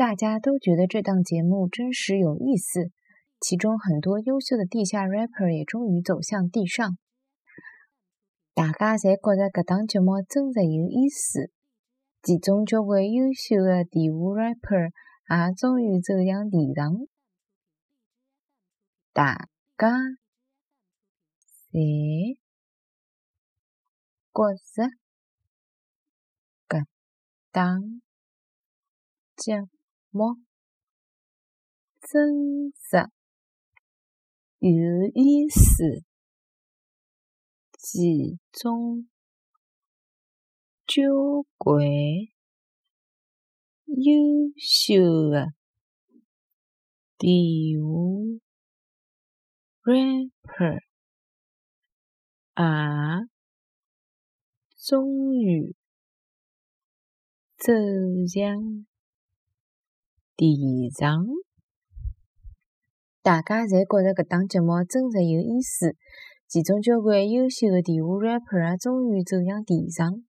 大家都觉得这档节目真实有意思，其中很多优秀的地下 rapper 也终于走向地上。大家侪觉着搿档节目真实有意思，其中交关优秀的地下 rapper 也终于走向地上。大家侪觉着搿档节目么真实有意思，其中交关优秀的地下 rapper 也终于走向。地上，大家侪觉着搿档节目真实有意思，其中交关优秀的地下 rapper 也终于走向地上。